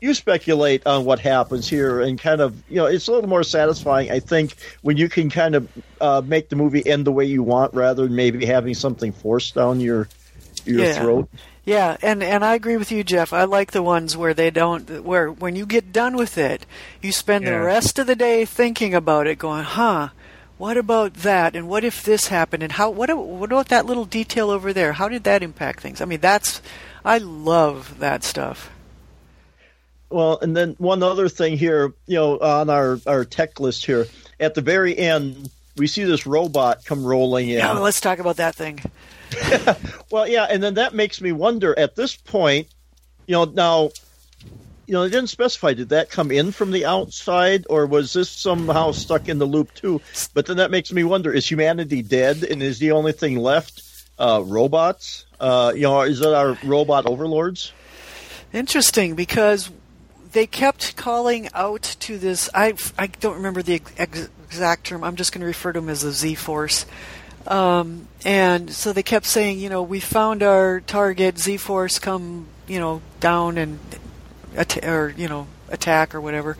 You speculate on what happens here, and kind of you know it's a little more satisfying, I think, when you can kind of uh, make the movie end the way you want, rather than maybe having something forced down your your Yeah. throat. Yeah, and and I agree with you, Jeff. I like the ones where they don't, where when you get done with it, you spend Yeah. the rest of the day thinking about it, going, "Huh, what about that? And what if this happened? And how? What? What about that little detail over there? How did that impact things? I mean, that's, I love that stuff. Well, and then one other thing here, you know, on our, our tech list here, at the very end, we see this robot come rolling in. Now let's talk about that thing. Well, yeah, and then that makes me wonder at this point, you know, now, you know, they didn't specify, did that come in from the outside or was this somehow stuck in the loop too? But then that makes me wonder, is humanity dead and is the only thing left uh, robots? Uh, you know, is that our robot overlords? Interesting because they kept calling out to this. I I don't remember the ex- exact term. I'm just going to refer to them as the Z Force. Um, and so they kept saying, you know, we found our target. Z Force, come, you know, down and at- or you know attack or whatever.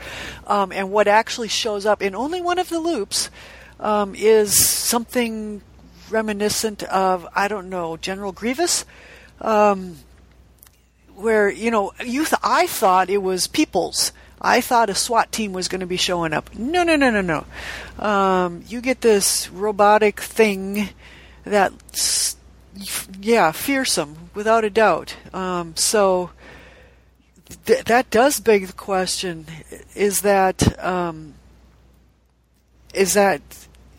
Um, and what actually shows up in only one of the loops um, is something reminiscent of I don't know General Grievous. Um, where you know you th- I thought it was Peoples. I thought a SWAT team was going to be showing up. No, no, no, no, no. Um, you get this robotic thing that's yeah fearsome without a doubt. Um, so th- that does beg the question: Is that um, is that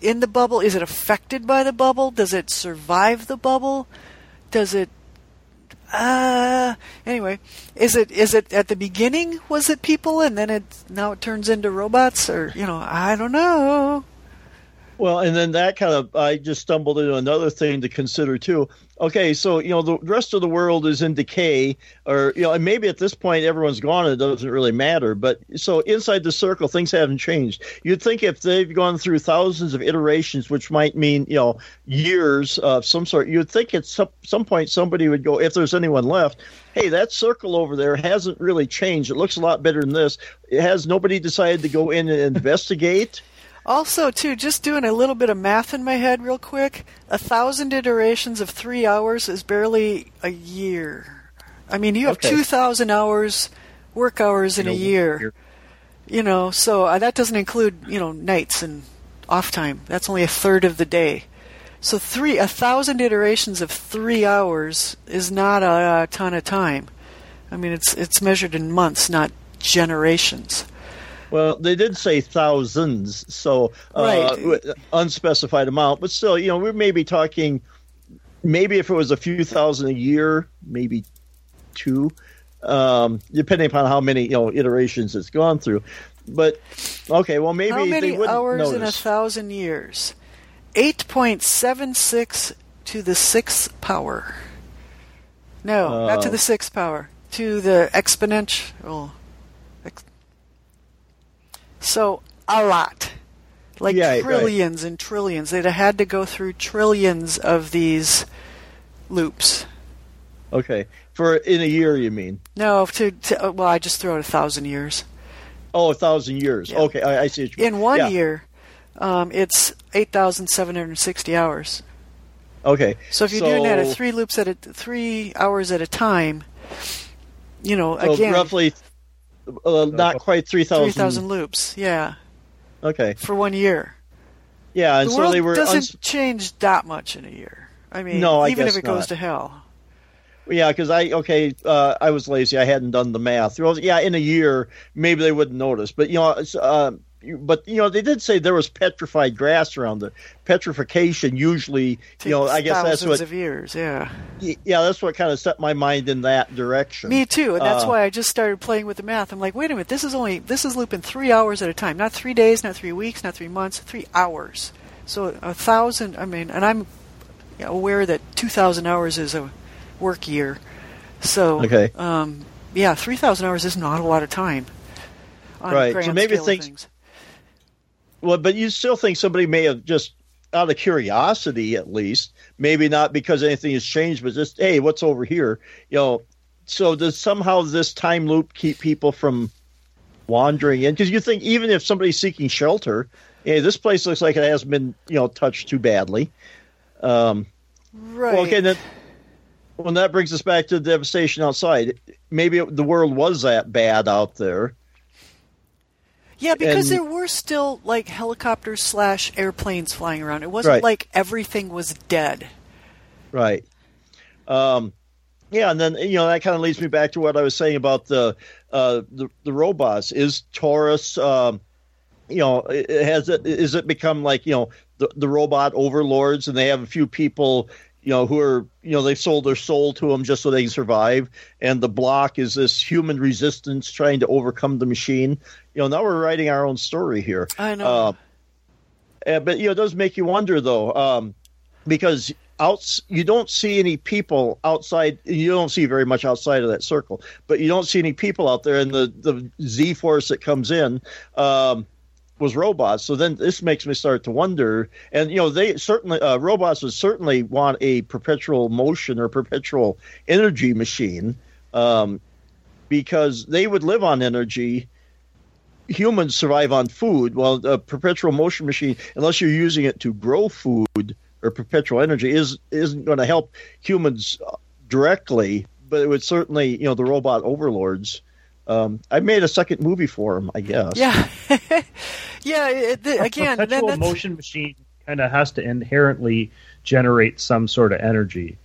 in the bubble? Is it affected by the bubble? Does it survive the bubble? Does it? Uh, anyway, is it is it at the beginning? Was it people, and then it now it turns into robots, or you know, I don't know. Well, and then that kind of, I just stumbled into another thing to consider too. Okay, so, you know, the rest of the world is in decay, or, you know, and maybe at this point everyone's gone and it doesn't really matter. But so inside the circle, things haven't changed. You'd think if they've gone through thousands of iterations, which might mean, you know, years of some sort, you'd think at some, some point somebody would go, if there's anyone left, hey, that circle over there hasn't really changed. It looks a lot better than this. It has nobody decided to go in and investigate? Also, too, just doing a little bit of math in my head real quick, a thousand iterations of three hours is barely a year. I mean, you have Okay. 2,000 hours, work hours in a year. You know, so uh, that doesn't include, you know, nights and off time. That's only a third of the day. So three, a thousand iterations of three hours is not a, a ton of time. I mean, it's it's measured in months, not generations. Well, they did say thousands, so uh, Right. unspecified amount, but still, you know, we may be talking. Maybe if it was a few thousand a year, maybe two, um, depending upon how many you know iterations it's gone through. But okay, well, maybe How they many hours in a thousand years? 8.76 to the sixth power. No, not to Oh. the sixth power. To the exponential. So, a lot. Like Yeah, right. trillions and trillions. They'd have had to go through trillions of these loops. okay, for in a year, you mean? No, to, to uh, well, I just throw out a thousand years. Oh, a thousand years. Yeah. Okay, I, I see. What you In one yeah. year, um, it's 8,760 hours. Okay, So if you're doing that at three loops at a, three hours at a time, you know, so again, roughly, uh, not quite three three thousand. thousand loops, yeah, Okay, for one year. yeah, and the so world they were. doesn't uns- change that much in a year. I mean, No, I even if guess it goes to hell. Yeah, because I okay, uh, I was lazy. I hadn't done the math. Well, yeah, in a year, maybe they wouldn't notice. But you know, it's, uh, you- but you know, they did say there was petrified grass around the Petrification usually, you know, I guess that's what. of years. Yeah, Yeah, that's what kind of set my mind in that direction. me too, and that's Uh, why I just started playing with the math. I'm like, wait a minute, this is only this is looping three hours at a time, not three days, not three weeks, not three months, three hours. So a thousand. I mean, and I'm aware that two thousand hours is a work year. So Okay. um, yeah, three thousand hours is not a lot of time. On Right, grand so maybe things- things. Well, but you still think somebody may have just out of curiosity, at least, maybe not because anything has changed, but just hey, what's over here? You know. So does somehow this time loop keep people from wandering in? Because you think even if somebody's seeking shelter, hey, this place looks like it hasn't been you know touched too badly. Um, Right. well, okay, then. When that brings us back to the devastation outside, maybe it, the world was that bad out there. Yeah, because And- there were still like helicopters slash airplanes flying around. It wasn't Right. like everything was dead. Right. Um, yeah, and then you know that kind of leads me back to what I was saying about the uh, the, the robots. Is Torus, um, you know, has it is it become like you know the the robot overlords, and they have a few people. You know who are you know they've sold their soul to them just so they can survive, and the bloc is this human resistance trying to overcome the machine. You know now we're writing our own story here. I know. Uh, uh, but you know, it does make you wonder though, um, because outs you don't see any people outside. You don't see very much outside of that circle, but you don't see any people out there. And the the Z force that comes in um, was robots. So then this makes me start to wonder. And you know, they certainly uh, robots would certainly want a perpetual motion or perpetual energy machine um, because they would live on energy humans survive on food, Well, a perpetual motion machine, unless you're using it to grow food or perpetual energy, is isn't going to help humans directly. But it would certainly, you know, the robot overlords. Um, I made a second movie for him, I guess. yeah, yeah. It, the, A again, then perpetual that's, motion machine kind of has to inherently generate some sort of energy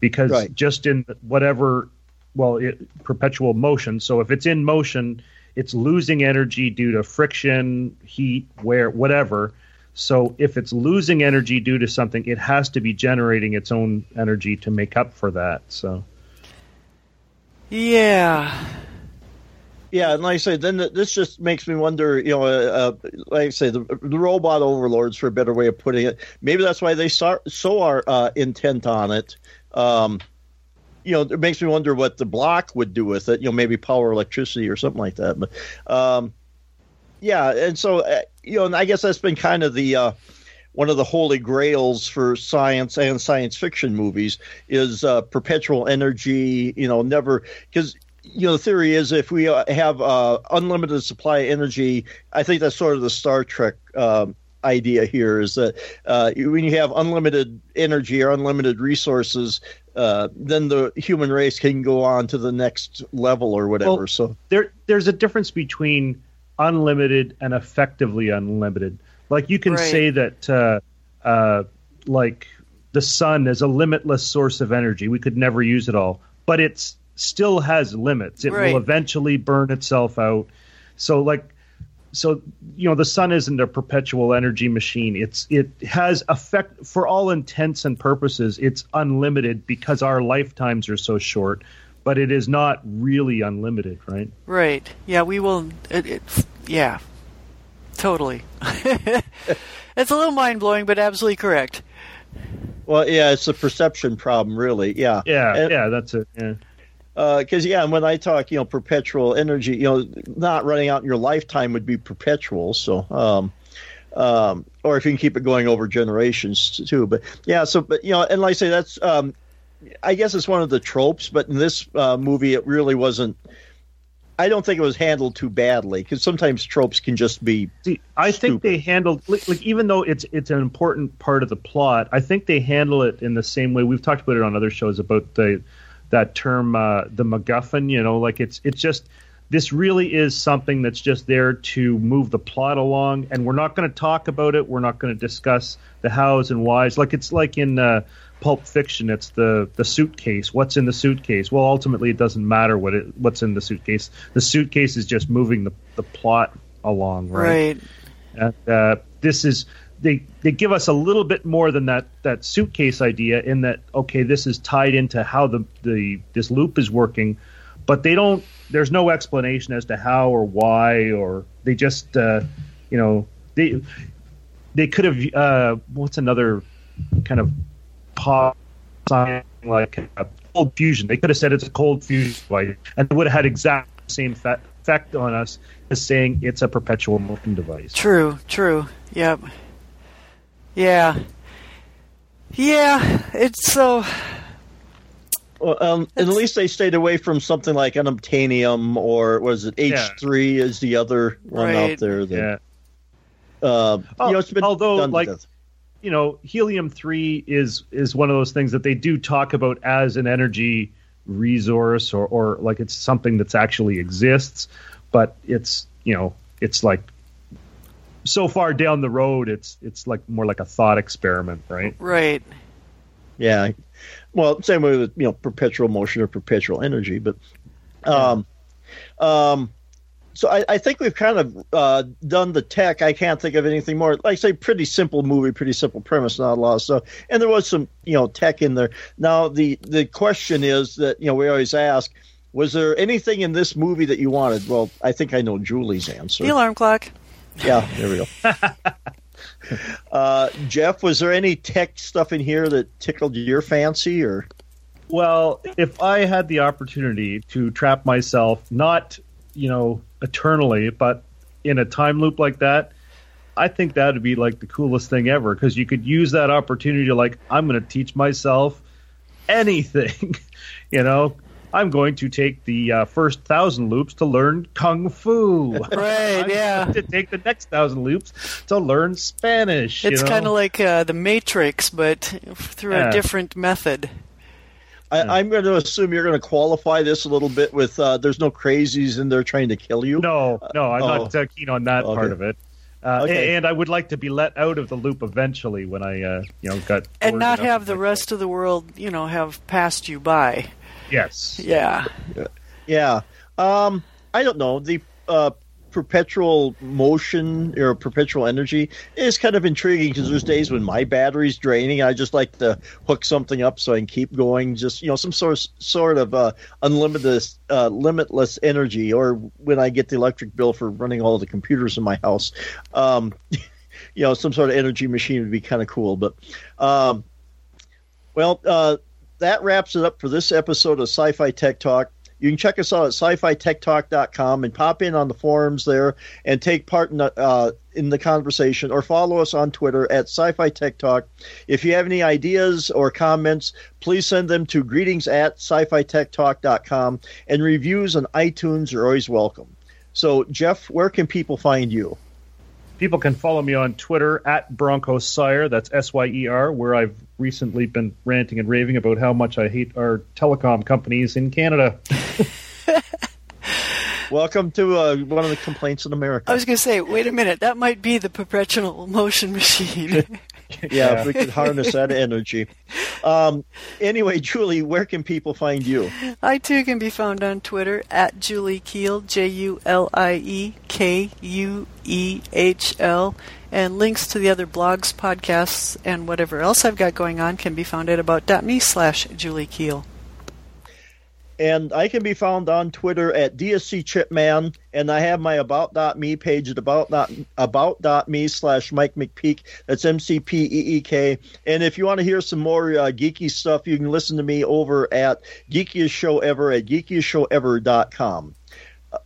because Right. just in whatever well, it, perpetual motion. So if it's in motion, it's losing energy due to friction, heat, wear, whatever. So if it's losing energy due to something, it has to be generating its own energy to make up for that. So yeah. Yeah, and like I say, then this just makes me wonder. You know, uh, uh, like I say, the, the, robot overlords, for a better way of putting it. Maybe that's why they so, so are uh, intent on it. Um, you know, it makes me wonder what the bloc would do with it. You know, maybe power electricity or something like that. But um, yeah, and so uh, you know, and I guess that's been kind of the uh, one of the holy grails for science and science fiction movies is uh, perpetual energy. You know, never because you know the theory is if we uh, have uh, unlimited supply of energy, I think that's sort of the Star Trek. Um, idea here is that uh, when you have unlimited energy or unlimited resources, uh, then the human race can go on to the next level or whatever. Well, so there, there's a difference between unlimited and effectively unlimited. Like you can right. say that, uh, uh, like the sun is a limitless source of energy. We could never use it all, but it still has limits. It right. will eventually burn itself out. So, like, so you know, the sun isn't a perpetual energy machine. It's it has effect for all intents and purposes. It's unlimited because our lifetimes are so short but it is not really unlimited, right? Right. Yeah, we will. It, it, yeah, totally. it's a little mind blowing, but absolutely correct. Well, yeah, it's a perception problem, really. Yeah. Yeah. And, yeah, that's it. Yeah. Because uh, yeah, and when I talk, you know, perpetual energy, you know, not running out in your lifetime would be perpetual. So, um, um, or if you can keep it going over generations too. But yeah, so but you know, and like I say, that's um, I guess it's one of the tropes, but in this uh, movie, it really wasn't. I don't think it was handled too badly because sometimes tropes can just be. See, I stupid. think they handled like, like, even though it's it's an important part of the plot, I think they handle it in the same way we've talked about it on other shows about the that term uh, the MacGuffin. You know, like it's it's just this really is something that's just there to move the plot along, and we're not going to talk about it. We're not going to discuss the hows and whys. Like it's like in. Uh, Pulp Fiction, it's the the suitcase. What's in the suitcase? Well, ultimately, it doesn't matter what it what's in the suitcase. The suitcase is just moving the the plot along, right? Right. And uh, this is they they give us a little bit more than that that suitcase idea in that okay, this is tied into how the the this loop is working, but they don't. There's no explanation as to how or why, or they just uh, you know they they could have uh, what's another kind of pop something like a cold fusion. They could have said it's a cold fusion device, and it would have had exact same effect on us as saying it's a perpetual motion device. True, true. Yep. Yeah. Yeah, it's so. Well, um, at least they stayed away from something like unobtainium or was it H three yeah. is the other one right. out there. That, yeah. Uh, oh, you know, it's been although like you know, helium three is is one of those things that they do talk about as an energy resource or or like it's something that's actually exists, but it's you know it's like so far down the road it's it's like more like a thought experiment, right? Right. Yeah. Well, same way with you know perpetual motion or perpetual energy, but um, um, so I, I, think we've kind of uh, done the tech. I can't think of anything more. Like I say, pretty simple movie, pretty simple premise, not a lot of stuff. And there was some, you know, tech in there. Now the the question is that you know we always ask, was there anything in this movie that you wanted? Well, I think I know Julie's answer. The alarm clock. Yeah, there we go. uh, Jeff, was there any tech stuff in here that tickled your fancy, or? Well, if I had the opportunity to trap myself, not you know eternally, but in a time loop like that, I think that would be like the coolest thing ever because you could use that opportunity to like I'm going to teach myself anything, you know. I'm going to take the uh, first thousand loops to learn kung fu. Right? yeah. To take the next thousand loops to learn Spanish. It's you know? kind of like uh, the Matrix, but through yeah. a different method. I, am going to assume you're going to qualify this a little bit with uh, there's no crazies in there trying to kill you. No, no, I'm oh. not uh, keen on that okay. part of it. Uh, okay. and I would like to be let out of the loop eventually when I, uh, you know, got and not have the rmyself. rest of the world, you know, have passed you by. Yes. Yeah. Yeah. Um, I don't know. The uh, perpetual motion or perpetual energy is kind of intriguing because there's days when my battery's draining. I just like to hook something up so I can keep going. Just you know, some sort of, sort of uh, unlimited, uh, limitless energy. Or when I get the electric bill for running all the computers in my house, um, you know, some sort of energy machine would be kind of cool. But um, well, uh, that wraps it up for this episode of Sci-Fi Tech Talk. You can check us out at sci-fi-tech-talk.com and pop in on the forums there and take part in the, uh, in the conversation or follow us on Twitter at sci-fi tech talk. If you have any ideas or comments, please send them to greetings at sci-fi tech talk.com and reviews on iTunes are always welcome. So, Jeff, where can people find you? People can follow me on Twitter at Bronco Syer. That's S Y E R, where I've recently been ranting and raving about how much I hate our telecom companies in Canada. Welcome to uh, one of the complaints in America. I was going to say, wait a minute, that might be the perpetual motion machine. yeah, yeah, if we could harness that energy. Um, anyway, Julie, where can people find you? I too can be found on Twitter at Julie Kuehl, J U L I E K U E H L. And links to the other blogs, podcasts, and whatever else I've got going on can be found at about.me slash Julie Kuehl. And I can be found on Twitter at DSC Chipman, and I have my about.me page at about about.me slash Mike McPeek. That's M C P E E K. And if you want to hear some more uh, geeky stuff, you can listen to me over at Geekiest Show Ever at geekiestshowever.com.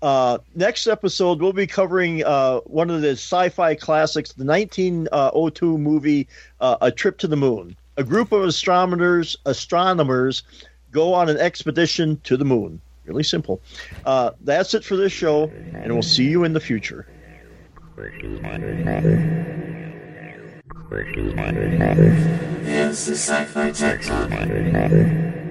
Uh, next episode, we'll be covering uh, one of the sci-fi classics, the 1902 movie uh, "A Trip to the Moon." A group of astronomers astronomers go on an expedition to the moon. Really simple. Uh, that's it for this show, and we'll see you in the future. It's the Sci-Fi Tech Talk.